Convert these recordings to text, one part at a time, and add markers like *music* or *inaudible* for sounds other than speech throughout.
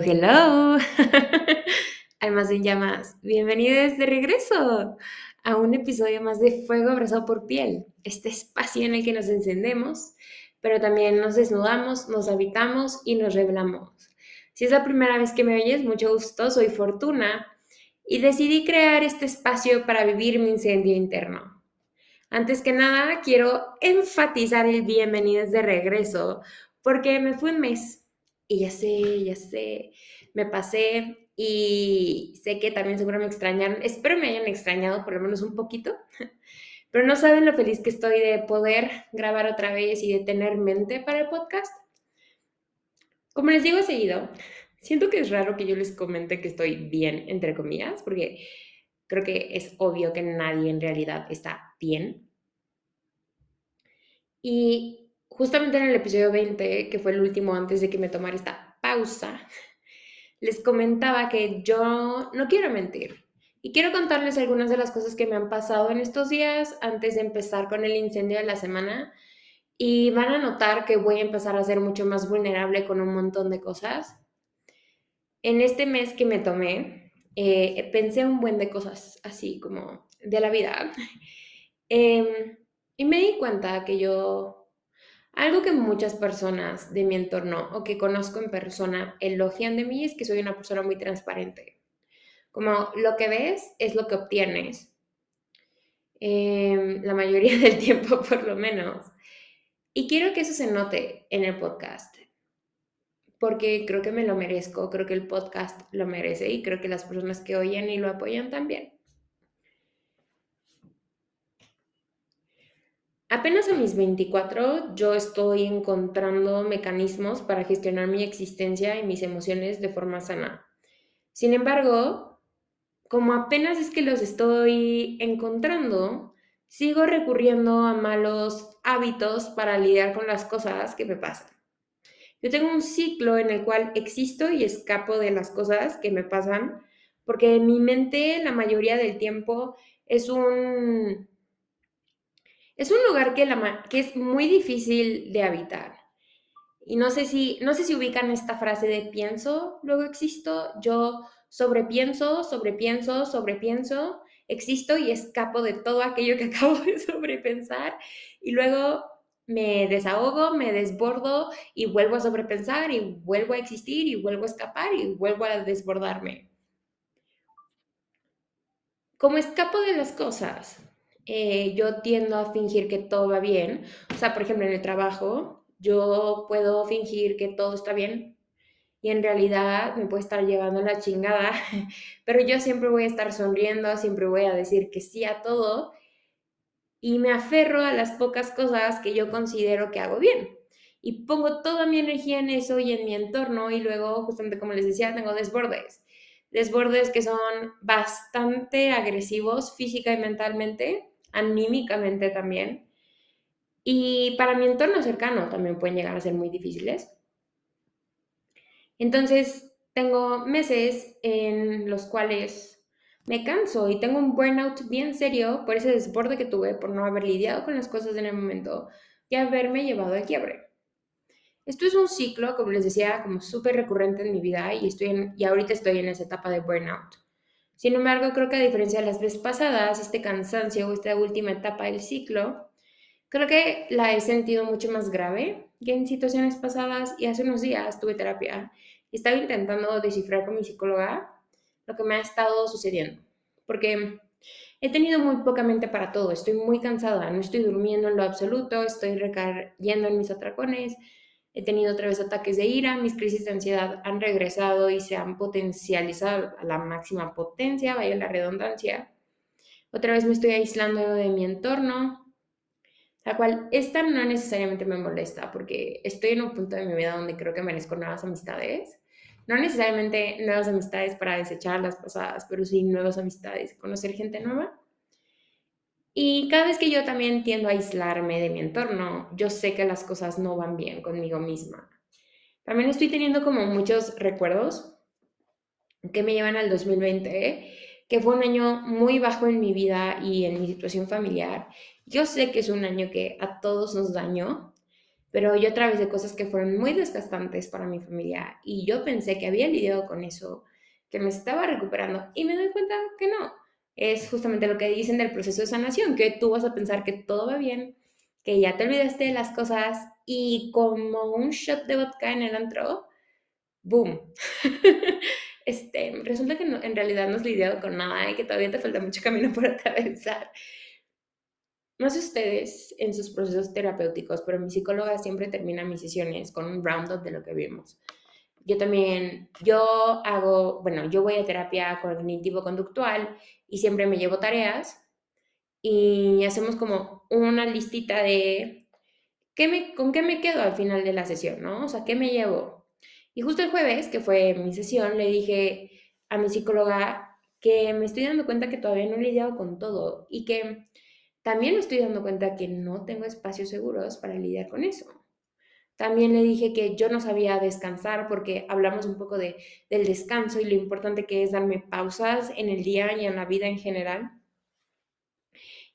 Hello, *laughs* hello. Almas en llamas, bienvenidos de regreso a un episodio más de Fuego abrazado por piel, este espacio en el que nos encendemos, pero también nos desnudamos, nos habitamos y nos revelamos. Si es la primera vez que me oyes, mucho gusto, soy Fortuna y decidí crear este espacio para vivir mi incendio interno. Antes que nada, quiero enfatizar el bienvenidos de regreso porque me fue un mes y ya sé, ya sé, me pasé y sé que también seguro me extrañaron. Espero me hayan extrañado por lo menos un poquito, *laughs* pero no saben lo feliz que estoy de poder grabar otra vez y de tener mente para el podcast. Como les digo seguido, siento que es raro que yo les comente que estoy bien, entre comillas, porque creo que es obvio que nadie en realidad está bien. Y justamente en el episodio 20, que fue el último antes de que me tomara esta pausa, *laughs* les comentaba que yo no quiero mentir. Y quiero contarles algunas de las cosas que me han pasado en estos días antes de empezar con el incendio de la semana. Y van a notar que voy a empezar a ser mucho más vulnerable con un montón de cosas. En este mes que me tomé, eh, pensé un buen de cosas así como de la vida. *laughs* Em, y me di cuenta que yo algo que muchas personas de mi entorno o que conozco en persona elogian de mí es que soy una persona muy transparente. Como lo que ves es lo que obtienes. Em, la mayoría *laughs* del tiempo, por lo menos. Y quiero que eso se note en el podcast. Porque creo que me lo merezco, creo que el podcast lo merece y creo que las personas que oyen y lo apoyan también. Apenas a mis 24 yo estoy encontrando mecanismos para gestionar mi existencia y mis emociones de forma sana. Sin embargo, como apenas es que los estoy encontrando, sigo recurriendo a malos hábitos para lidiar con las cosas que me pasan. Yo tengo un ciclo en el cual existo y escapo de las cosas que me pasan, porque mi mente la mayoría del tiempo es un es un lugar que, es muy difícil de habitar. Y no sé, si, no sé si ubican esta frase de pienso, luego existo, yo sobrepienso, sobrepienso, sobrepienso, existo y escapo de todo aquello que *laughs* acabo de sobrepensar y luego me desahogo, me desbordo y vuelvo a sobrepensar y vuelvo a existir y vuelvo a escapar y vuelvo a desbordarme. Como escapo de las cosas, eh, yo tiendo a fingir que todo va bien. O sea, por ejemplo, en el trabajo, yo puedo fingir que todo está bien y en realidad me puede estar llevando la chingada, *laughs* pero yo siempre voy a estar sonriendo, siempre voy a decir que sí a todo y me aferro a las pocas cosas que yo considero que hago bien. Y pongo toda mi energía en eso y en mi entorno y luego, justamente como les decía, tengo desbordes. Desbordes que son bastante agresivos física y mentalmente anímicamente también. Y para mi entorno cercano también pueden llegar a ser muy difíciles. Entonces, tengo meses en los cuales me canso y tengo un burnout bien serio por ese desborde que tuve, por no haber lidiado con las cosas en el momento y haberme llevado al quiebre. Esto es un ciclo, como les decía, como súper recurrente en mi vida y, estoy y ahorita estoy en esa etapa de burnout. Sin embargo, creo que a diferencia de las veces pasadas, este cansancio esta última etapa del ciclo, creo que la he sentido mucho más grave que en situaciones pasadas y hace unos días tuve terapia y estaba intentando descifrar con mi psicóloga lo que me ha estado sucediendo. Porque he tenido muy poca mente para todo, estoy muy cansada, no estoy durmiendo en lo absoluto, estoy recayendo en mis atracones, He tenido otra vez ataques de ira, mis crisis de ansiedad han regresado y se han potencializado a la máxima potencia, vaya la redundancia. Otra vez me estoy aislando de mi entorno. la cual esta no necesariamente me molesta porque estoy en un punto de mi vida donde creo que merezco nuevas amistades. No necesariamente nuevas amistades para desechar las pasadas, pero sí nuevas amistades, conocer gente nueva. Y cada vez que yo también tiendo a aislarme de mi entorno, yo sé que las cosas no van bien conmigo misma. También estoy teniendo como muchos recuerdos que me llevan al 2020, que fue un año muy bajo en mi vida y en mi situación familiar. Yo sé que es un año que a todos nos dañó, pero yo de cosas que fueron muy desgastantes para mi familia y yo pensé que había lidiado con eso, que me estaba recuperando y me doy cuenta que no. Es justamente lo que dicen del proceso de sanación, que tú vas a pensar que todo va bien, que ya te olvidaste de las cosas y como un shot de vodka en el antro, ¡boom! *laughs* este, resulta que en realidad no has lidiado con nada y que todavía te falta mucho camino *laughs* por atravesar. No sé ustedes en sus procesos terapéuticos, pero mi psicóloga siempre termina mis sesiones con un roundup de lo que vimos. Yo también, yo hago, bueno, yo voy a terapia cognitivo-conductual y siempre me llevo tareas y hacemos como una listita de qué me, con qué me quedo al final de la sesión, ¿no? O sea, ¿qué me llevo? Y justo el jueves, que fue mi sesión, le dije a mi psicóloga que me estoy dando cuenta que todavía no he lidiado con todo y que también me estoy dando cuenta que no tengo espacios seguros para lidiar con eso. También le dije que yo no sabía descansar porque hablamos un poco de, del descanso y lo importante que es darme pausas en el día y en la vida en general.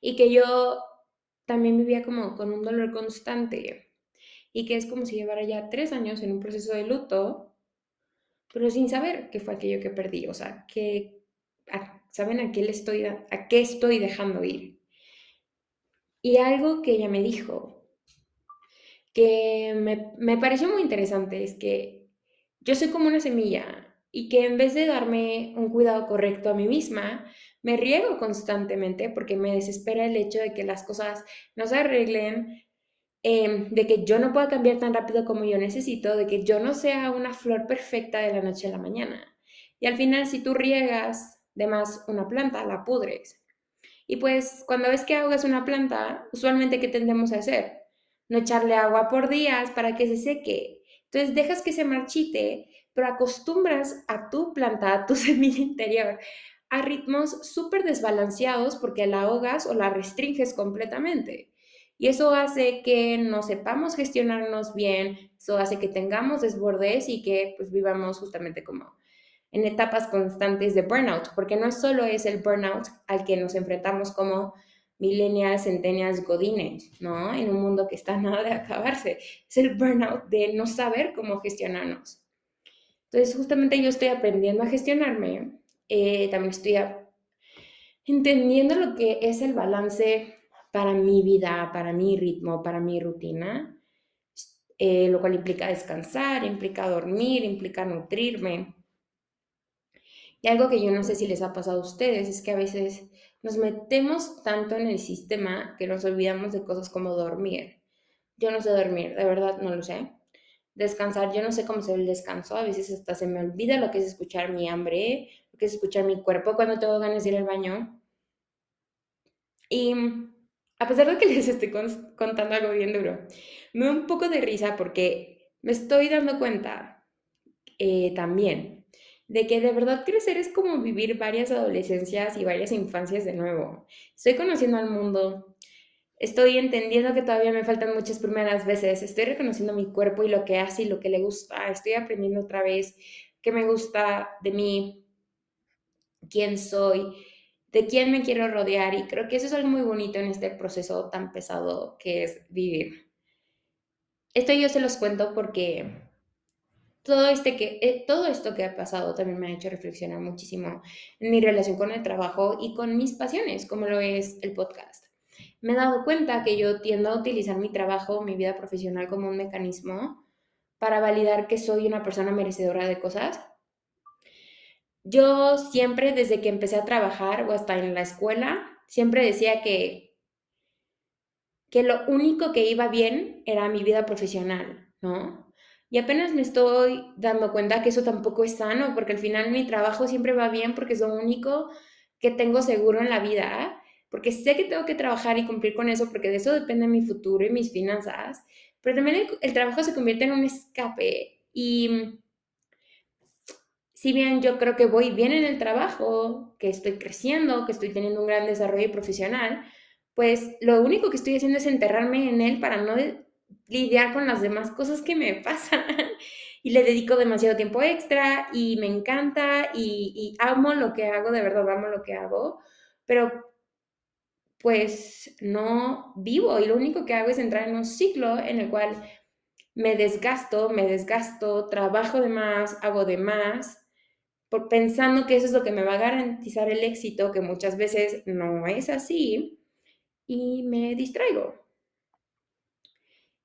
Y que yo también vivía como con un dolor constante y que es como si llevara ya tres años en un proceso de luto, pero sin saber qué fue aquello que perdí, o sea, que, ¿saben a qué, le estoy, a qué estoy dejando ir? Y algo que ella me dijo, que me, me pareció muy interesante, es que yo soy como una semilla y que en vez de darme un cuidado correcto a mí misma, me riego constantemente porque me desespera el hecho de que las cosas no se arreglen, Em, de que yo no pueda cambiar tan rápido como yo necesito, de que yo no sea una flor perfecta de la noche a la mañana. Y al final, si tú riegas de más una planta, la pudres. Y pues cuando ves que ahogas una planta, usualmente, ¿qué tendemos a hacer? No echarle agua por días para que se seque. Entonces dejas que se marchite, pero acostumbras a tu planta, a *laughs* tu semilla interior, a ritmos súper desbalanceados porque la ahogas o la restringes completamente. Y eso hace que no sepamos gestionarnos bien, eso hace que tengamos desbordes y que pues vivamos justamente como en etapas constantes de burnout, porque no solo es el burnout al que nos enfrentamos como millennials, centennials, godines, ¿no? En un mundo que está nada de acabarse. Es el burnout de no saber cómo gestionarnos. Entonces, justamente yo estoy aprendiendo a gestionarme. Eh, también estoy entendiendo lo que es el balance para mi vida, para mi ritmo, para mi rutina, eh, lo cual implica descansar, implica dormir, implica nutrirme. Y algo que yo no sé si les ha pasado a ustedes es que a veces nos metemos tanto en el sistema que nos olvidamos de cosas como dormir. Yo no sé dormir, de verdad no lo sé. Descansar, yo no sé cómo se el descanso, a veces hasta se me olvida lo que es escuchar mi hambre, lo que es escuchar mi cuerpo cuando tengo ganas de ir al baño. Y a pesar de que *laughs* les estoy contando algo bien duro, me da un poco de risa porque me estoy dando cuenta eh, también de que de verdad crecer es como vivir varias adolescencias y varias infancias de nuevo. Estoy conociendo al mundo, estoy entendiendo que todavía me faltan muchas primeras veces, estoy reconociendo mi cuerpo y lo que hace y lo que le gusta, estoy aprendiendo otra vez qué me gusta de mí, quién soy de quién me quiero rodear y creo que eso es algo muy bonito en este proceso tan pesado que es vivir. Esto yo se los cuento porque todo, este que, eh, todo esto que ha pasado también me ha hecho reflexionar muchísimo en mi relación con el trabajo y con mis pasiones, como lo es el podcast. Me he dado cuenta que yo tiendo a utilizar mi trabajo, mi vida profesional como un mecanismo para validar que soy una persona merecedora de cosas yo siempre, desde que empecé a trabajar o hasta en la escuela, siempre decía que, que lo único que iba bien era mi vida profesional, ¿no? Y apenas me estoy dando cuenta que eso tampoco es sano, porque al final mi trabajo siempre va bien porque es lo único que tengo seguro en la vida, porque sé que tengo que trabajar y cumplir con eso, porque de eso depende mi futuro y mis finanzas, pero también el, trabajo se convierte en un escape y si bien yo creo que voy bien en el trabajo, que estoy creciendo, que estoy teniendo un gran desarrollo profesional, pues lo único que estoy haciendo es enterrarme en él para no lidiar con las demás cosas que me pasan. *laughs* y le dedico demasiado tiempo extra y me encanta y, amo lo que hago, de verdad amo lo que hago, pero pues no vivo y lo único que hago es entrar en un ciclo en el cual me desgasto, me desgasto, trabajo de más, hago de más, pensando que eso es lo que me va a garantizar el éxito, que muchas veces no es así, y me distraigo.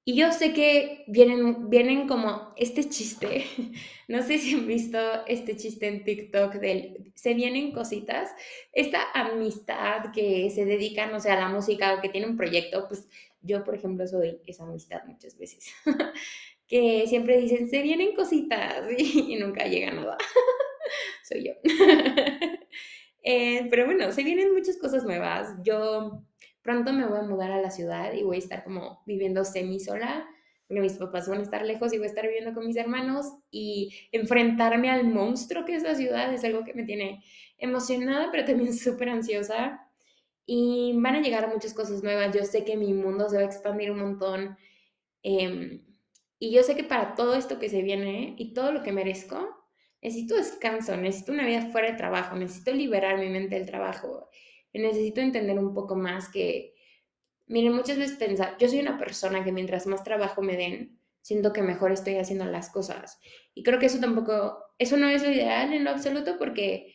Y yo sé que vienen, vienen como este chiste, *laughs* no sé si han visto este chiste en TikTok del se vienen cositas, esta amistad que se dedica, no sé, a la música o que tiene un proyecto, pues yo, por ejemplo, soy esa amistad muchas veces, *laughs* que siempre dicen se vienen cositas *laughs* y, nunca llega nada. soy yo. Eh, pero bueno, se vienen muchas cosas nuevas. Yo pronto me voy a mudar a la ciudad y voy a estar como viviendo semi sola, porque mis papás van a estar lejos y voy a estar viviendo con mis hermanos y enfrentarme al monstruo que es la ciudad es algo que me tiene emocionada, pero también *laughs* súper ansiosa. Y van a llegar muchas cosas nuevas. Yo sé que mi mundo se va a expandir un montón. Em, y yo sé que para todo esto que se viene y todo lo que merezco, necesito descanso, necesito una vida fuera de trabajo, necesito liberar mi mente del trabajo necesito entender un poco más que, miren, muchas veces pensar, yo soy una persona que mientras más trabajo me den, siento que mejor estoy haciendo las cosas. Y creo que eso tampoco, eso no es lo ideal en lo absoluto porque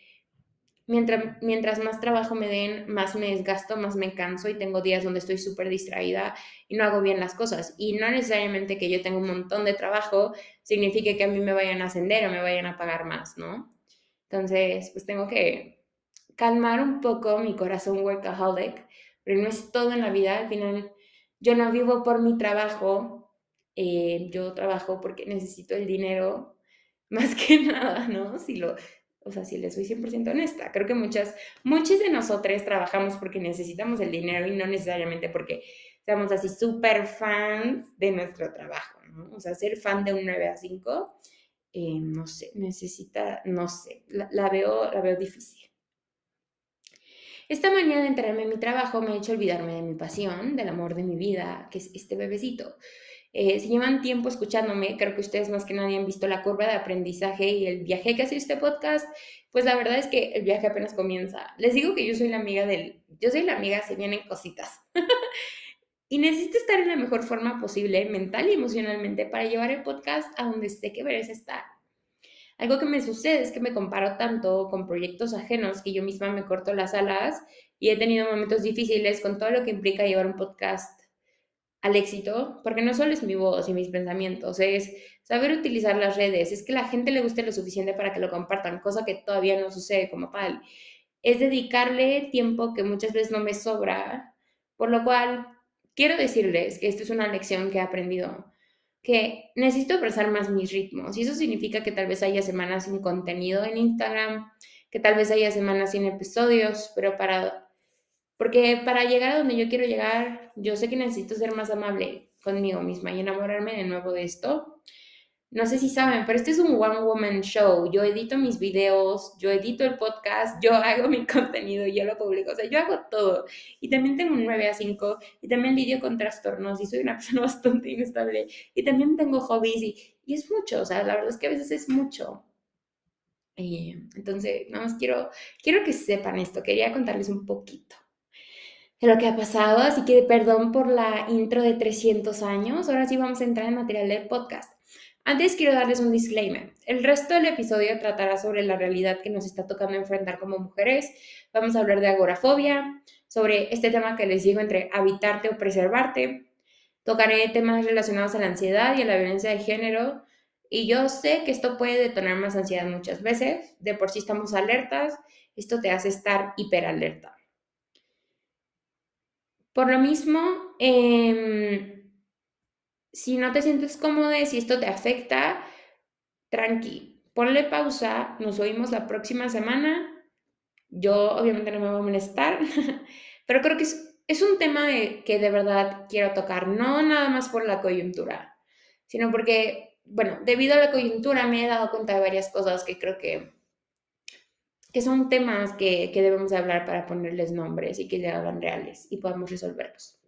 mientras, mientras más trabajo me den, más me desgasto, más me canso y tengo días donde estoy súper distraída y no hago bien las cosas. Y no necesariamente que yo tenga un montón de trabajo signifique que a mí me vayan a ascender o me vayan a pagar más, ¿no? Entonces, pues tengo que calmar un poco mi corazón workaholic, pero no es todo en la vida. Al final, yo no vivo por mi trabajo, eh, yo trabajo porque necesito el dinero *laughs* más que nada, ¿no? Si lo, o sea, si le soy 100% honesta, creo que muchas, muchos de nosotros trabajamos porque necesitamos el dinero y no necesariamente porque seamos así súper fans de nuestro trabajo, ¿no? O sea, ser fan de un 9 a 5, eh, no sé, necesita, no sé, la, veo, la veo difícil. Esta manía de enterarme en mi trabajo me ha hecho olvidarme de mi pasión, del amor de mi vida, que es este bebecito. Eh, si llevan tiempo escuchándome, creo que ustedes más que nadie han visto la curva de aprendizaje y el viaje que hace este podcast, pues la verdad es que el viaje apenas comienza. Les digo que yo soy la amiga del, yo soy la amiga, se vienen cositas. *laughs* y necesito estar en la mejor forma posible, mental y emocionalmente, para llevar el podcast a donde sé que merece estar. Algo que me sucede es que me comparo tanto con proyectos ajenos que yo misma me corto las alas y he tenido momentos difíciles con todo lo que implica llevar un podcast al éxito, porque no solo es mi voz y mis pensamientos, es saber utilizar las redes, es que la gente le guste lo suficiente para que lo compartan, cosa que todavía no sucede como tal. Es dedicarle tiempo que muchas veces no me sobra, por lo cual quiero decirles que esto es una lección que he aprendido que necesito abrazar más mis ritmos. Y eso significa que tal vez haya semanas sin contenido en Instagram, que tal vez haya semanas sin episodios, pero para... Porque para llegar a donde yo quiero llegar, yo sé que necesito ser más amable conmigo misma y enamorarme de nuevo de esto no sé si saben, pero este es un one woman show. Yo edito mis videos, yo edito el podcast, yo hago *laughs* mi contenido, yo lo publico, o sea, yo hago todo. Y también tengo un 9 a 5 y también lidio con trastornos y soy una *laughs* persona bastante inestable y también tengo hobbies y, y es mucho, o sea, la verdad es que a veces es mucho. entonces, nada más quiero, quiero que sepan esto, quería contarles un poquito de lo que ha pasado, así que perdón por la intro de 300 años, ahora sí vamos a entrar en material del podcast. Antes quiero darles un disclaimer. El resto del episodio tratará sobre la realidad que nos está tocando enfrentar como mujeres. Vamos a hablar de agorafobia, sobre este tema que les digo entre habitarte o preservarte. Tocaré temas relacionados a la ansiedad y a la violencia de género. Y yo sé que esto puede detonar más ansiedad muchas veces. De por sí estamos alertas. Esto te hace estar hiperalerta. Por lo mismo, eh, si no te sientes cómodo, si esto te afecta, tranqui, ponle pausa, nos oímos la próxima semana. Yo obviamente no me voy a molestar, *laughs* Pero creo que es, un tema que de verdad quiero tocar, no nada más por la coyuntura, sino porque, bueno, debido a la coyuntura me he dado cuenta de varias cosas que creo que, que son temas que, que debemos hablar para ponerles nombres y que se hagan reales y podamos resolverlos.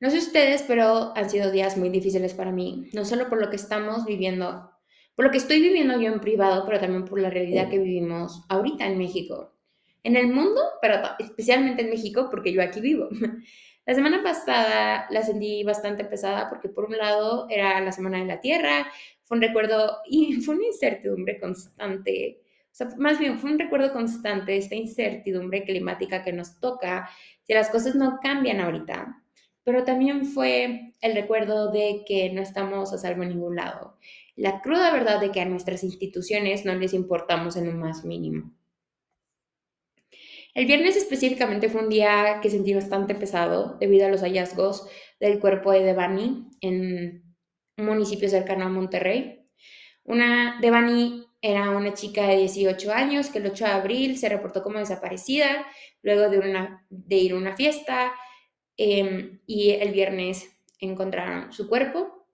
No sé ustedes, pero han sido días muy difíciles para mí, no solo por lo que estamos viviendo, por lo que estoy viviendo yo en privado, pero también por la realidad que vivimos ahorita en México. En el mundo, pero especialmente en México, porque yo aquí vivo. *laughs* La semana pasada la sentí bastante pesada porque por un lado era la Semana de la Tierra, fue un recuerdo y *laughs* fue una incertidumbre constante. O sea, más bien fue un recuerdo constante de esta incertidumbre climática que nos toca si las cosas no cambian ahorita pero también fue el recuerdo de que no estamos a salvo en ningún lado. La cruda verdad de que a nuestras instituciones no les importamos en un más mínimo. El viernes específicamente fue un día que sentí bastante pesado debido a los hallazgos del cuerpo de Devani en un municipio cercano a Monterrey. Una, Devani era una chica de 18 años que el 8 de abril se reportó como desaparecida luego de, de ir a una fiesta Em, y el viernes encontraron su cuerpo.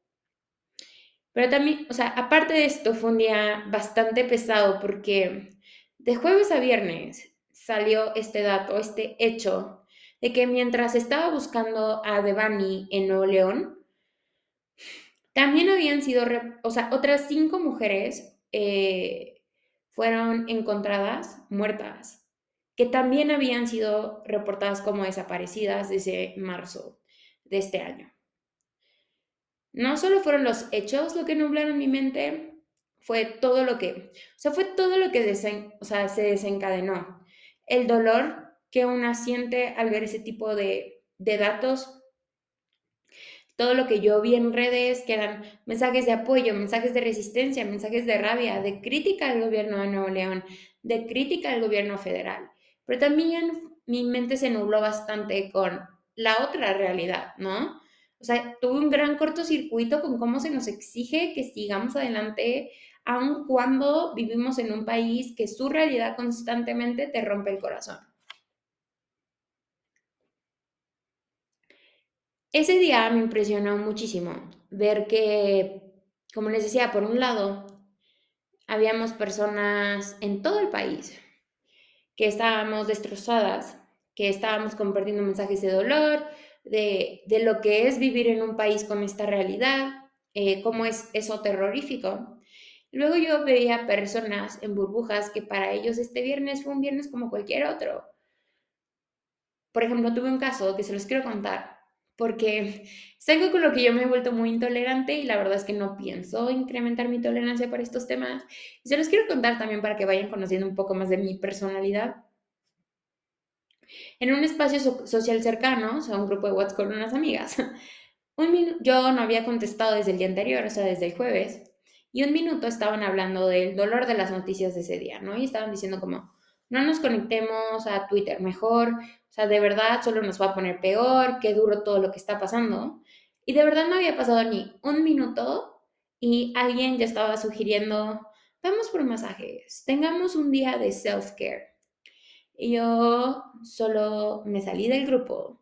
Pero también, o sea, aparte de esto, fue un día bastante pesado porque de jueves a viernes salió este dato, este hecho, de que mientras estaba buscando a Devani en Nuevo León, también habían sido, o sea, otras cinco mujeres eh, fueron encontradas muertas que también habían sido reportadas como desaparecidas desde marzo de este año. No solo fueron los hechos lo que nublaron mi mente, fue todo lo que, o sea, fue todo lo que se desencadenó. El dolor que una siente al ver ese tipo de, de datos, todo lo que yo vi en redes, que eran mensajes de apoyo, mensajes de resistencia, mensajes de rabia, de crítica al gobierno de Nuevo León, de crítica al gobierno federal. Pero también mi mente se nubló bastante con la otra realidad, ¿no? O sea, tuve un gran cortocircuito con cómo se nos exige que sigamos adelante, aun cuando vivimos en un país que su realidad constantemente te rompe el corazón. Ese día me impresionó muchísimo ver que, como les decía, por un lado, habíamos personas en todo el país que estábamos destrozadas, que estábamos compartiendo mensajes de dolor, de, lo que es vivir en un país con esta realidad, eh, cómo es eso terrorífico. Luego yo veía personas en burbujas que para ellos este viernes fue un viernes como cualquier otro. Por ejemplo, tuve un caso que se los quiero contar porque es algo con lo que yo me he vuelto muy intolerante y la verdad es que no pienso incrementar mi tolerancia para estos temas. Se los quiero contar también para que vayan conociendo un poco más de mi personalidad. En un espacio social cercano, o sea, un grupo de WhatsApp con unas amigas, *laughs* un yo no había contestado desde el día anterior, o sea, desde el jueves, y un minuto estaban hablando del dolor de las noticias de ese día, ¿no? Y estaban diciendo como, no nos conectemos a Twitter mejor, o sea, de verdad solo nos va a poner peor, qué duro todo lo que está pasando. Y de verdad no había pasado ni un minuto y alguien ya estaba sugiriendo, vamos por masajes, tengamos un día de self-care. Y yo solo me salí del grupo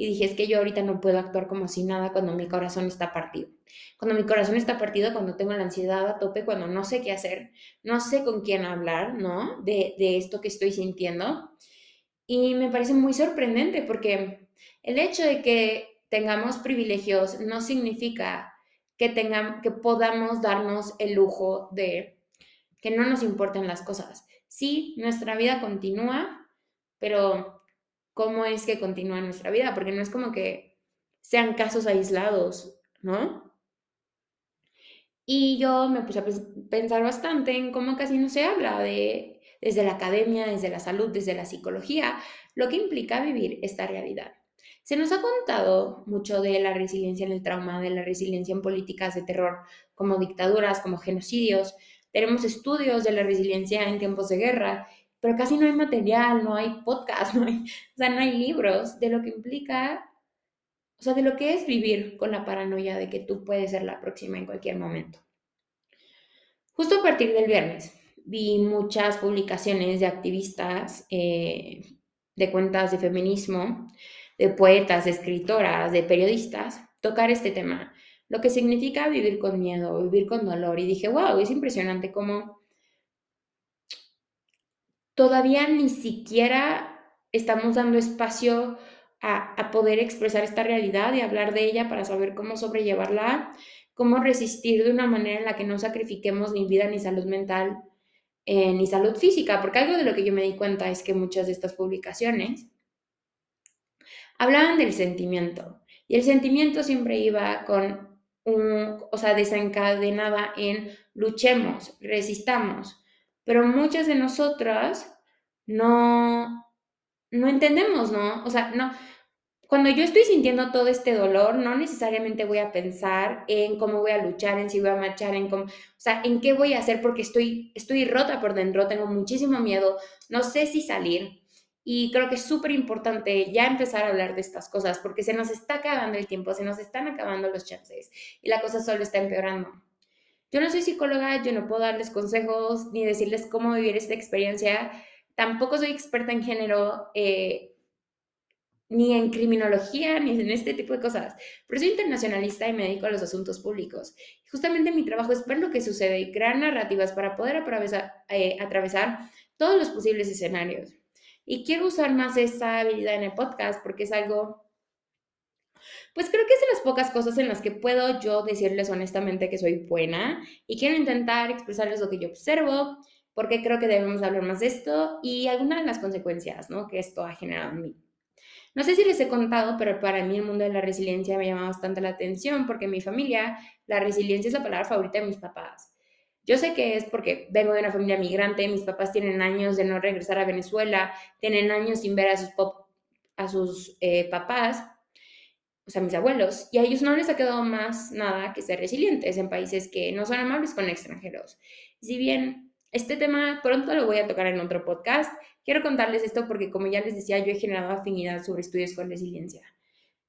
y dije, es que yo ahorita no puedo actuar como si nada cuando mi corazón está partido. Cuando mi corazón está partido, cuando tengo la ansiedad a tope, cuando no sé qué hacer, no sé con quién hablar, ¿no? De, esto que estoy sintiendo. Y me parece muy sorprendente porque el hecho de que tengamos privilegios no significa que, tengamos, que podamos darnos el lujo de que no nos importen las cosas. Sí, nuestra vida continúa, pero cómo es que continúa nuestra vida, porque no es como que sean casos aislados, ¿no? Y yo me puse a pensar bastante en cómo casi no se habla de, desde la academia, desde la salud, desde la psicología, lo que implica vivir esta realidad. Se nos ha contado mucho de la resiliencia en el trauma, de la resiliencia en políticas de terror, como dictaduras, como genocidios. Tenemos estudios de la resiliencia en tiempos de guerra pero casi no hay material, no hay podcast, *laughs* no hay, o sea, no hay libros de lo que implica, o sea, de lo que es vivir con la paranoia de que tú puedes ser la próxima en cualquier momento. Justo a partir del viernes vi muchas publicaciones de activistas, eh, de cuentas de feminismo, de poetas, de escritoras, de periodistas, tocar este tema, lo que significa vivir con miedo, vivir con dolor. Y dije, wow, es impresionante cómo todavía ni siquiera estamos dando espacio a, poder expresar esta realidad y hablar de ella para saber cómo sobrellevarla, cómo resistir de una manera en la que no sacrifiquemos ni vida ni salud mental eh, ni salud física, porque algo de lo que yo me di cuenta es que muchas de estas publicaciones hablaban del sentimiento y el sentimiento siempre iba con un, o sea, desencadenada en luchemos, resistamos, pero muchas de nosotras no, no entendemos, ¿no? O sea, no, cuando yo estoy sintiendo todo este dolor, no necesariamente voy a pensar en cómo voy a luchar, en si voy a marchar, en cómo, o sea, en qué voy a hacer porque estoy, estoy rota por dentro, tengo muchísimo miedo, no sé si salir. Y creo que es súper importante ya empezar a hablar de estas cosas porque se nos está acabando el tiempo, se nos están acabando los chances y la cosa solo está empeorando. Yo no soy psicóloga, yo no puedo darles consejos ni decirles cómo vivir esta experiencia. Tampoco soy experta en género. Eh, ni en criminología, ni en este tipo de cosas. Pero soy internacionalista y me dedico a los asuntos públicos. justamente mi trabajo es ver lo que sucede y crear narrativas para poder atravesar, eh, atravesar todos los posibles escenarios. Y quiero usar más esa habilidad en el podcast porque es algo, pues creo que es de las pocas cosas en las que puedo yo decirles honestamente que soy buena y quiero intentar expresarles lo que yo observo porque creo que debemos hablar más de esto y algunas de las consecuencias ¿no? que esto ha generado en mí. No sé si les he contado, pero para mí el mundo de la resiliencia me llama bastante la atención porque en mi familia la resiliencia es la palabra favorita de mis papás. Yo sé que es porque vengo de una familia migrante, mis papás tienen años de no regresar a Venezuela, tienen años sin ver a sus, a sus eh, papás, o sea, mis abuelos, y a ellos no les ha quedado más nada que ser resilientes en países que no son amables con extranjeros. Si bien este tema pronto lo voy a tocar en otro podcast, Quiero contarles esto porque, como ya les decía, yo he generado afinidad sobre estudios con resiliencia.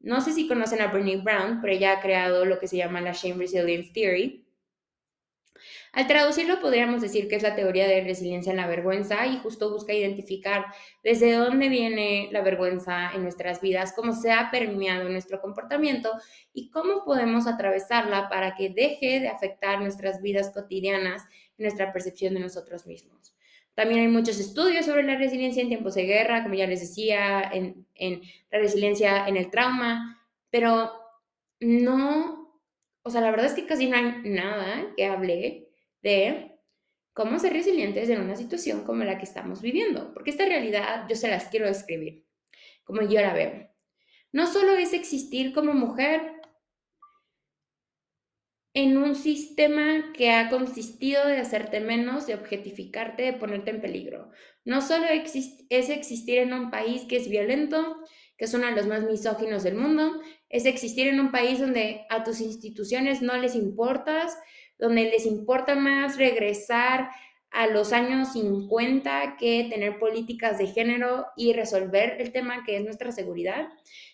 No sé si conocen a Bernie Brown, pero ella ha creado lo que se llama la Shame Resilience Theory. Al traducirlo, podríamos decir que es la teoría de resiliencia en la vergüenza y justo busca identificar desde dónde viene la vergüenza en nuestras vidas, cómo se ha permeado nuestro comportamiento y cómo podemos atravesarla para que deje de afectar nuestras vidas cotidianas y nuestra percepción de nosotros mismos. También hay muchos estudios sobre la resiliencia en tiempos de guerra, como ya les decía, en, la resiliencia en el trauma, pero no, o sea, la verdad es que casi no hay nada que hable de cómo ser resilientes en una situación como la que estamos viviendo, porque esta realidad yo se las quiero describir, como yo la veo. No solo es existir como mujer en un sistema que ha consistido de hacerte menos, de objetificarte, de ponerte en peligro. No solo es existir en un país que es violento, que es uno de los más misóginos del mundo, es existir en un país donde a tus instituciones no les importas, donde les importa más regresar a los años 50 que tener políticas de género y resolver el tema que es nuestra seguridad.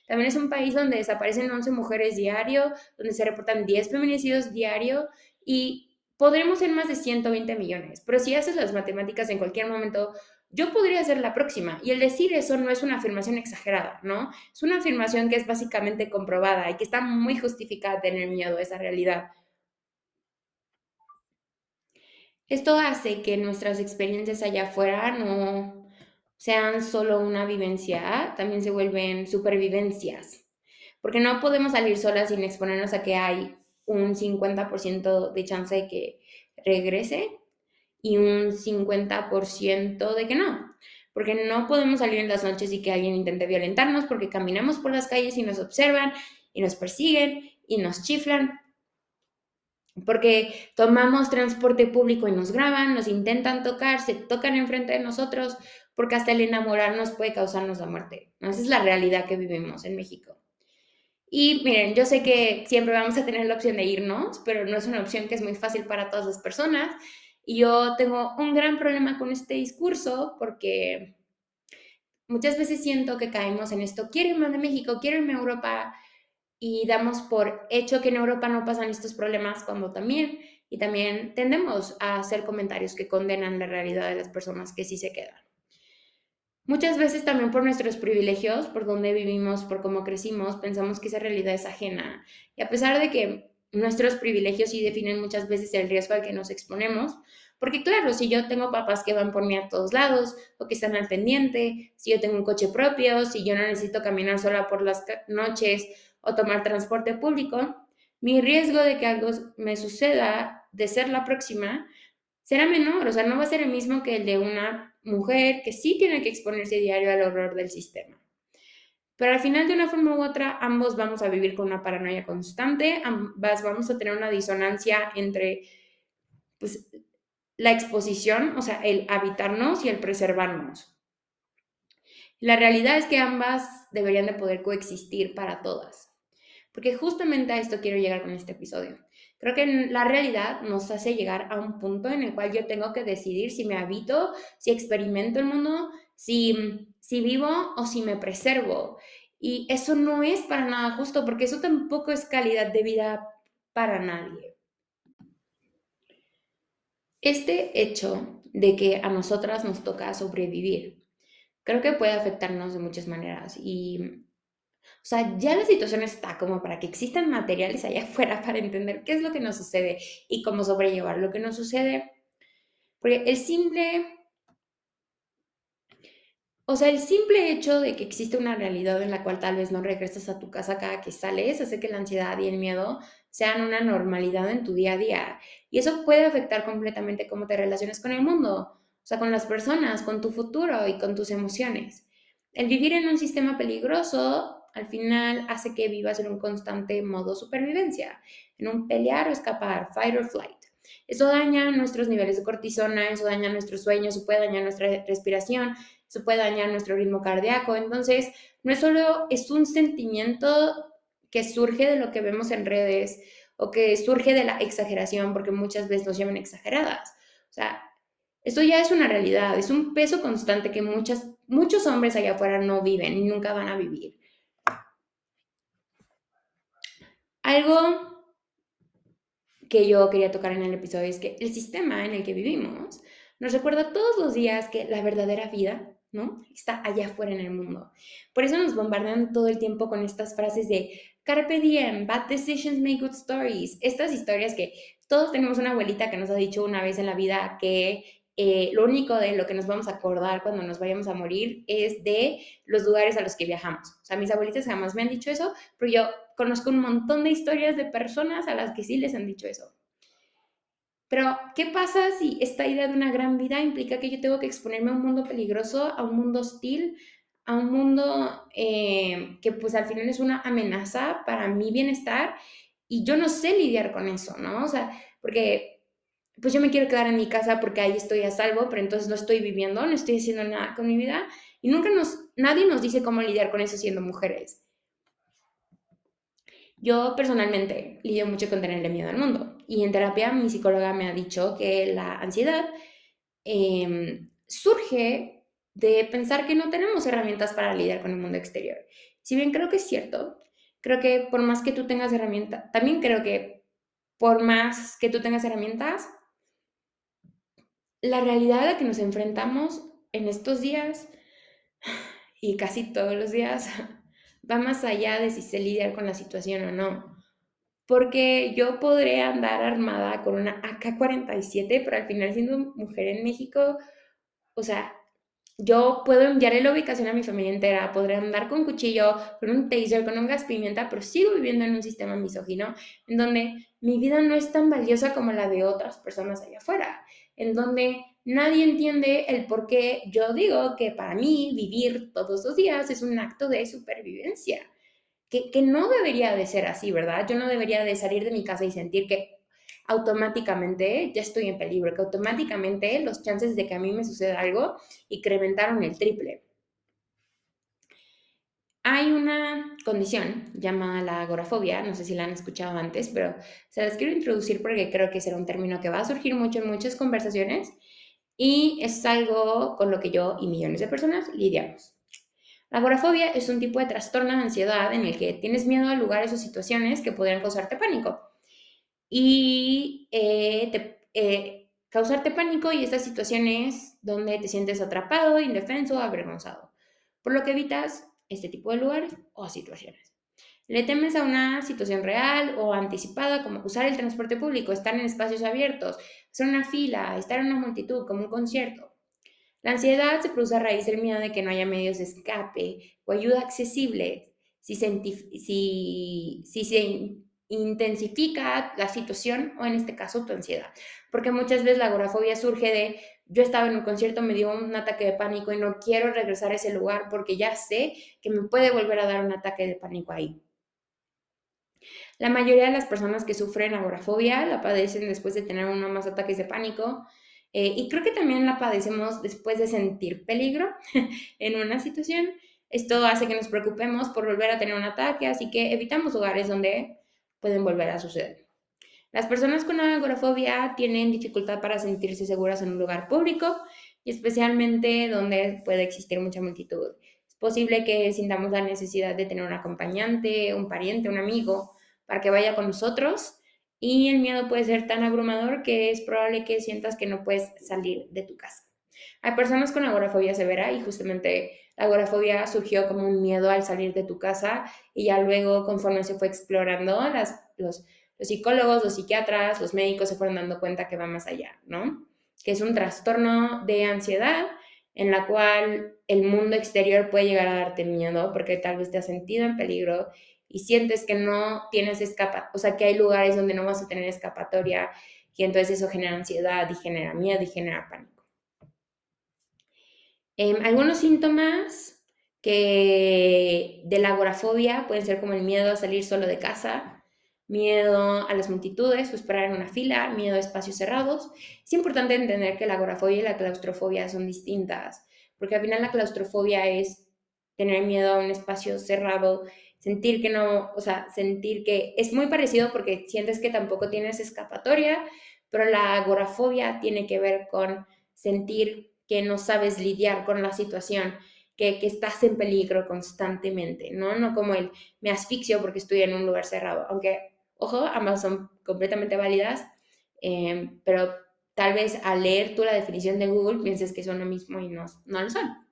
También es un país donde desaparecen 11 mujeres diario, donde se reportan 10 feminicidios diario y podremos ser más de 120 millones. Pero si haces las matemáticas en cualquier momento, yo podría ser la próxima. Y el decir eso no es una afirmación exagerada, ¿no? Es una afirmación que es básicamente comprobada y que está muy justificada tener miedo a esa realidad. Esto hace que nuestras experiencias allá afuera no sean solo una vivencia, también se vuelven supervivencias, porque no podemos salir solas sin exponernos a que hay un 50% de chance de que regrese y un 50% de que no. Porque no podemos salir en las noches y que alguien intente violentarnos porque caminamos por las calles y nos observan y nos persiguen y nos chiflan porque tomamos transporte público y nos graban, nos intentan tocar, se tocan enfrente de nosotros, porque hasta el enamorarnos puede causarnos la muerte. Esa es la realidad que vivimos en México. Y miren, yo sé que siempre vamos a tener la opción de irnos, pero no es una opción que es muy fácil para todas las personas. Y yo tengo un gran problema con este discurso porque muchas veces siento que caemos en esto, quiero irme de México, quiero irme a Europa, y damos por hecho que en Europa no pasan estos problemas cuando también, y también tendemos a hacer comentarios que condenan la realidad de las personas que sí se quedan. Muchas veces también por nuestros privilegios, por donde vivimos, por cómo crecimos, pensamos que esa realidad es ajena. Y a pesar de que nuestros privilegios sí definen muchas veces el riesgo al que nos exponemos, porque claro, si yo tengo papás que van por mí a todos lados o que están al pendiente, si yo tengo un coche propio, si yo no necesito caminar sola por las noches o tomar transporte público, mi riesgo de que algo me suceda, de ser la próxima, será menor, o sea, no va a ser el mismo que el de una mujer que sí tiene que exponerse diario al horror del sistema. Pero al final, de una forma u otra, ambos vamos a vivir con una paranoia constante, ambas vamos a tener una disonancia entre pues, la exposición, o sea, el habitarnos y el preservarnos. La realidad es que ambas deberían de poder coexistir para todas. Porque justamente a esto quiero llegar con este episodio. Creo que la realidad nos hace llegar a un punto en el cual yo tengo que decidir si me habito, si experimento el mundo, si, si vivo o si me preservo. Y eso no es para nada justo porque eso tampoco es calidad de vida para nadie. Este hecho de que a nosotras nos toca sobrevivir, creo que puede afectarnos de muchas maneras y o sea, ya la situación está como para que existan materiales allá *laughs* afuera para entender qué es lo que nos sucede y cómo sobrellevar lo que nos sucede. Porque el simple, o sea, el simple hecho de que existe una realidad en la cual tal vez no regresas a tu casa cada que sales hace que la ansiedad y el miedo sean una normalidad en tu día a día. Y eso puede afectar completamente cómo te relacionas con el mundo, o sea, con las personas, con tu futuro y con tus emociones. El vivir en un sistema peligroso al final hace que vivas en un constante modo supervivencia, en un pelear o escapar, fight or flight. Eso daña nuestros niveles de cortisona, eso daña nuestros sueños, eso puede dañar nuestra respiración, eso puede dañar nuestro ritmo cardíaco. Entonces, no es solo es un sentimiento que surge de lo que vemos en redes o que surge de la exageración, porque muchas veces nos llaman exageradas. O sea, esto ya es una realidad, es un peso constante que muchos hombres allá afuera no viven y nunca van a vivir. Algo que yo quería tocar en el episodio es que el sistema en el que vivimos nos recuerda todos los días que la verdadera vida, ¿no? Está allá afuera en el mundo. Por eso nos bombardean todo el tiempo con estas frases de carpe diem, bad decisions make good stories. Estas historias que todos tenemos una abuelita que nos ha dicho una vez en la vida que eh, lo único de lo que nos vamos a acordar cuando nos vayamos a morir es de los lugares a los que viajamos. O sea, mis abuelitas jamás me han dicho eso, pero yo conozco un montón de historias de personas a las que sí les han dicho eso. Pero, ¿qué pasa si esta idea de una gran vida implica que yo tengo que exponerme a un mundo peligroso, a un mundo hostil, a un mundo eh, que pues al final es una amenaza para mi bienestar y yo no sé lidiar con eso, ¿no? O sea, porque pues yo me quiero quedar en mi casa porque ahí estoy a salvo, pero entonces no estoy viviendo, no estoy haciendo nada con mi vida y nunca nos, nadie nos dice cómo lidiar con eso siendo mujeres. Yo personalmente lidio mucho con tenerle miedo al mundo y en terapia mi psicóloga me ha dicho que la ansiedad em, surge de pensar que no tenemos herramientas para lidiar con el mundo exterior. Si bien creo que es cierto, creo que por más que tú tengas herramientas, también creo que por más que tú tengas herramientas, la realidad a la que nos enfrentamos en estos días y casi todos los días *laughs* va más allá de si se lidiar con la situación o no. Porque yo podré andar armada con una AK-47, pero al final siendo mujer en México, o sea, yo puedo enviarle la ubicación a mi familia entera, podré andar con cuchillo, con un taser, con un gas pimienta, pero sigo viviendo en un sistema misógino en donde mi vida no es tan valiosa como la de otras personas allá afuera, en donde nadie entiende el por qué yo digo que para mí vivir todos los días es un acto de supervivencia, que, que no debería de ser así, ¿verdad? Yo no debería de salir de mi casa y sentir que automáticamente ya estoy en peligro, que automáticamente los chances de que a mí me suceda algo incrementaron el triple. Hay una condición llamada la agorafobia, no sé si la han escuchado antes, pero se las quiero introducir porque creo que será un término que va a surgir mucho en muchas conversaciones y es algo con lo que yo y millones de personas lidiamos. Agorafobia es un tipo de trastorno de ansiedad en el que tienes miedo a lugares o situaciones que podrían causarte pánico y eh, eh, causarte pánico y estas situaciones donde te sientes atrapado, indefenso, avergonzado, por lo que evitas este tipo de lugares o situaciones. Le temes a una situación real o anticipada como usar el transporte público, estar en espacios abiertos, hacer una fila, estar en una multitud como un concierto. La ansiedad se produce a raíz del miedo de que no haya medios de escape o ayuda accesible si se, si, si se intensifica la situación o en este caso tu ansiedad. Porque muchas veces la agorafobia surge de yo estaba en un concierto, me dio un ataque de pánico y no quiero regresar a ese lugar porque ya sé que me puede volver a dar un ataque de pánico ahí. La mayoría de las personas que sufren agorafobia la padecen después de tener uno más ataques de pánico. Eh, y creo que también la padecemos después de sentir peligro *laughs* en una situación. Esto hace que nos preocupemos por volver a tener un ataque, así que evitamos lugares donde pueden volver a suceder. Las personas con agorafobia tienen dificultad para sentirse seguras en un lugar público y especialmente donde puede existir mucha multitud. Es posible que sintamos la necesidad de tener un acompañante, un pariente, un amigo para que vaya con nosotros y el miedo puede ser tan abrumador que es probable que sientas que no puedes salir de tu casa. Hay personas con agorafobia severa y justamente la agorafobia surgió como un miedo al salir de tu casa y ya luego conforme se fue explorando, las, los, los psicólogos, los psiquiatras, los médicos se fueron dando cuenta que va más allá, ¿no? Que es un trastorno de ansiedad en la cual el mundo exterior puede llegar a darte miedo porque tal vez te has sentido en peligro y sientes que no tienes escapa, o sea, que hay lugares donde no vas a tener escapatoria y entonces eso genera ansiedad y genera miedo y genera pánico. Em, algunos síntomas que de la agorafobia pueden ser como el miedo a salir solo de casa, miedo a las multitudes o esperar en una fila, miedo a espacios cerrados. Es importante entender que la agorafobia y la claustrofobia son distintas, porque al final la claustrofobia es tener miedo a un espacio cerrado sentir que no, o sea, sentir que es muy parecido porque sientes que tampoco tienes escapatoria, pero la agorafobia tiene que ver con sentir que no sabes lidiar con la situación, que, estás en peligro constantemente, ¿no? No como el me asfixio porque estoy en un lugar cerrado, aunque, ojo, ambas son completamente válidas, em, pero tal vez al leer tú la definición de Google pienses que son lo mismo y no, no lo son.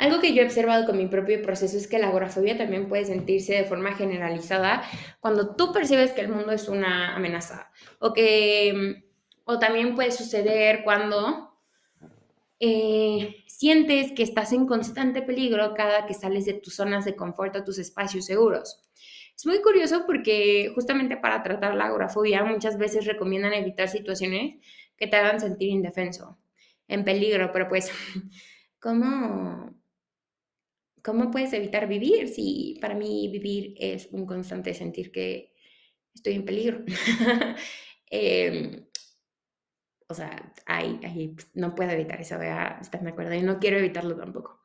Algo que yo he observado con mi propio proceso es que la agorafobia también puede sentirse de forma generalizada cuando tú percibes que el mundo es una amenaza o que o también puede suceder cuando eh, sientes que estás en constante peligro cada que sales de tus zonas de confort o tus espacios seguros. Es muy curioso porque justamente para tratar la agorafobia muchas veces recomiendan evitar situaciones que te hagan sentir indefenso, en peligro, pero pues, *laughs* ¿cómo, ¿cómo puedes evitar vivir si para mí vivir es un constante sentir que estoy en peligro? *laughs* Em, o sea, ahí, pues, no puedo evitar eso, ¿estás de acuerdo? Y no quiero evitarlo tampoco.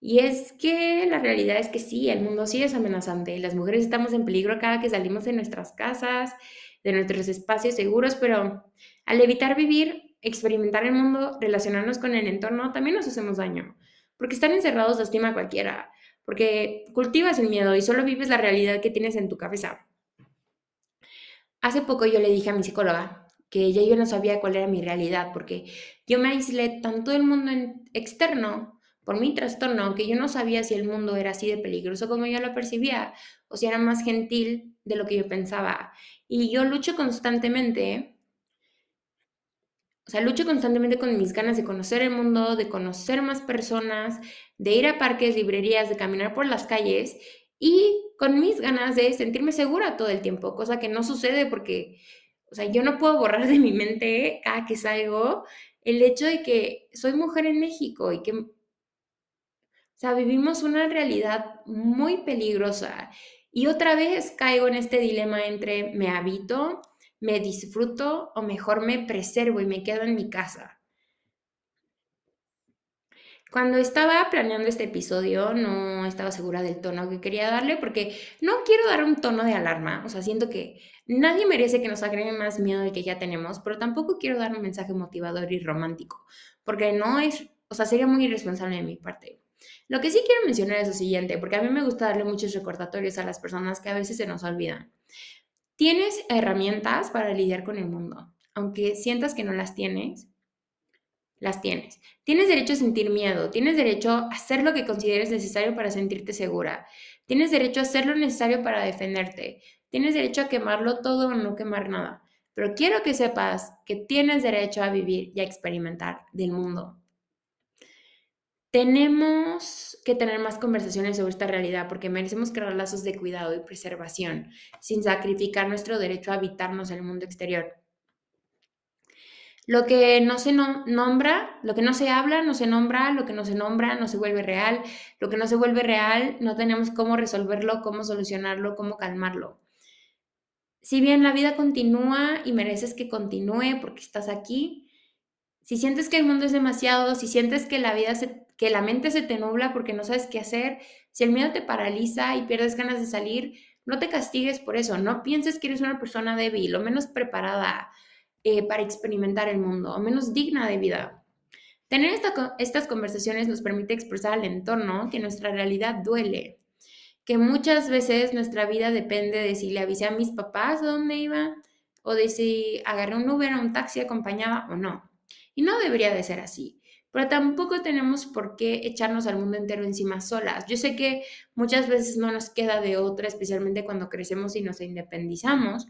Y es que la realidad es que sí, el mundo sí es amenazante las mujeres estamos en peligro cada que salimos de nuestras casas, de nuestros espacios seguros, pero al evitar vivir, experimentar el mundo, relacionarnos con el entorno, también nos hacemos daño porque estar encerrados lastima a cualquiera, porque cultivas el miedo y solo vives la realidad que tienes en tu cabeza. Hace poco yo le dije a mi psicóloga que ella yo no sabía cuál era mi realidad, porque yo me aislé tanto del mundo externo por mi trastorno que yo no sabía si el mundo era así de peligroso como yo lo percibía o si era más gentil de lo que yo pensaba. Y yo lucho constantemente o sea, lucho constantemente con mis ganas de conocer el mundo, de conocer más personas, de ir a parques, librerías, de caminar por las calles y con mis ganas de sentirme segura todo el tiempo, cosa que no sucede porque, o sea, yo no puedo borrar de mi mente cada que salgo el hecho de que soy mujer en México y que, o sea, vivimos una realidad muy peligrosa. Y otra vez caigo en este dilema entre me habito me disfruto o mejor me preservo y me quedo en mi casa. Cuando estaba planeando este episodio no estaba segura del tono que quería darle porque no quiero dar un tono de alarma, o sea, siento que nadie merece que nos agregue más miedo del que ya tenemos, pero tampoco quiero dar un mensaje motivador y romántico, porque no es, o sea, sería muy irresponsable de mi parte. Lo que sí quiero mencionar es lo siguiente, porque a mí me gusta darle muchos recordatorios a las personas que a veces se nos olvidan. Tienes herramientas para lidiar con el mundo. aunque sientas que no las tienes, las tienes. Tienes derecho a sentir miedo, tienes derecho a hacer lo que consideres necesario para sentirte segura, tienes derecho a hacer lo necesario para defenderte, tienes derecho a quemarlo todo o no quemar nada. Pero quiero que sepas que tienes derecho a vivir y a experimentar del mundo. Tenemos que tener más conversaciones sobre esta realidad porque merecemos crear lazos de cuidado y preservación sin sacrificar nuestro derecho a habitarnos en el mundo exterior. Lo que no se nombra, lo que no se habla, no se nombra, lo que no se nombra, no se vuelve real, lo que no se vuelve real, no tenemos cómo resolverlo, cómo solucionarlo, cómo calmarlo. Si bien la vida continúa y mereces que continúe porque estás aquí, si sientes que el mundo es demasiado, si sientes que la vida se que la mente se te nubla porque no sabes qué hacer, si el miedo te paraliza y pierdes ganas de salir, no te castigues por eso, no pienses que eres una persona débil o menos preparada eh, para experimentar el mundo o menos digna de vida. Tener estas conversaciones nos permite expresar al entorno que nuestra realidad duele, que muchas veces nuestra vida depende de si le avisé a mis papás dónde iba o de si agarré un Uber o un taxi acompañada o no. Y no debería de ser así pero tampoco tenemos por qué echarnos al mundo entero encima solas. Yo sé que muchas veces no nos queda de otra, especialmente cuando crecemos y nos independizamos,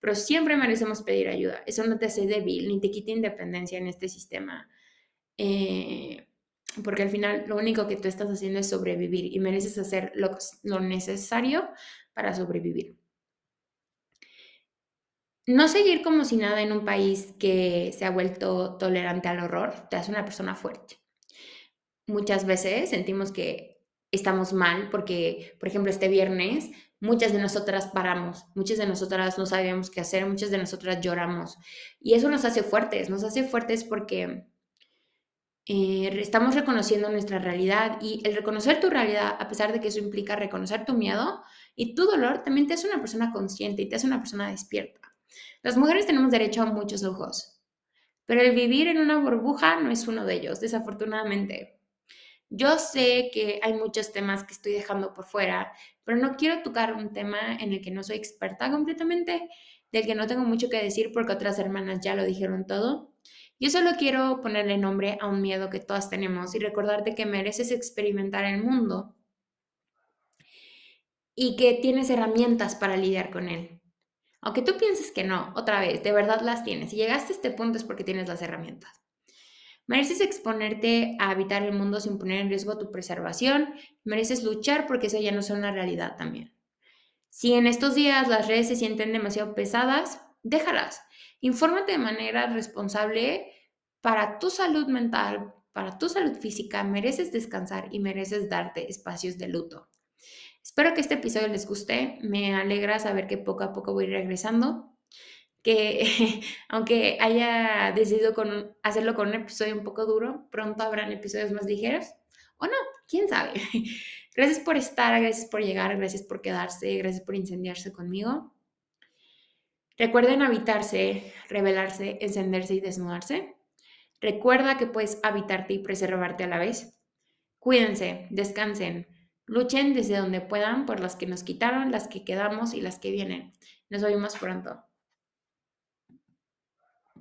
pero siempre merecemos pedir ayuda. Eso no te hace débil ni te quita independencia en este sistema. Eh, porque al final lo único que tú estás haciendo es sobrevivir y mereces hacer lo, lo necesario para sobrevivir. No seguir como si nada en un país que se ha vuelto tolerante al horror te hace una persona fuerte. Muchas veces sentimos que estamos mal porque, por ejemplo, este viernes muchas de nosotras paramos, muchas de nosotras no sabíamos qué hacer, muchas de nosotras lloramos. Y eso nos hace fuertes, nos hace fuertes porque eh, estamos reconociendo nuestra realidad y el reconocer tu realidad, a pesar de que eso implica reconocer tu miedo y tu dolor, también te hace una persona consciente y te hace una persona despierta. Las mujeres tenemos derecho a muchos lujos, pero el vivir en una burbuja no es uno de ellos, desafortunadamente. Yo sé que hay muchos temas que estoy dejando por fuera, pero no quiero tocar un tema en el que no soy experta completamente, del que no tengo mucho que decir porque otras hermanas ya lo dijeron todo. Yo solo quiero ponerle nombre a un miedo que todas tenemos y recordarte que mereces experimentar el mundo y que tienes herramientas para lidiar con él. Aunque tú pienses que no, otra vez, de verdad las tienes. Si llegaste a este punto es porque tienes las herramientas. Mereces exponerte a habitar el mundo sin poner en riesgo tu preservación. Mereces luchar porque eso ya no es una realidad también. Si en estos días las redes se sienten demasiado pesadas, déjalas. Infórmate de manera responsable para tu salud mental, para tu salud física. Mereces descansar y mereces darte espacios de luto. Espero que este episodio les guste. Me alegra saber que poco a poco voy regresando. Que *laughs* aunque haya decidido con, hacerlo con un episodio un poco duro, pronto habrán episodios más ligeros. O no, quién sabe. *laughs* Gracias por estar, gracias por llegar, gracias por quedarse, gracias por incendiarse conmigo. Recuerden habitarse, revelarse, encenderse y desnudarse. Recuerda que puedes habitarte y preservarte a la vez. Cuídense, descansen, Luchen desde donde puedan por las que nos quitaron, las que quedamos y las que vienen. Nos vemos pronto.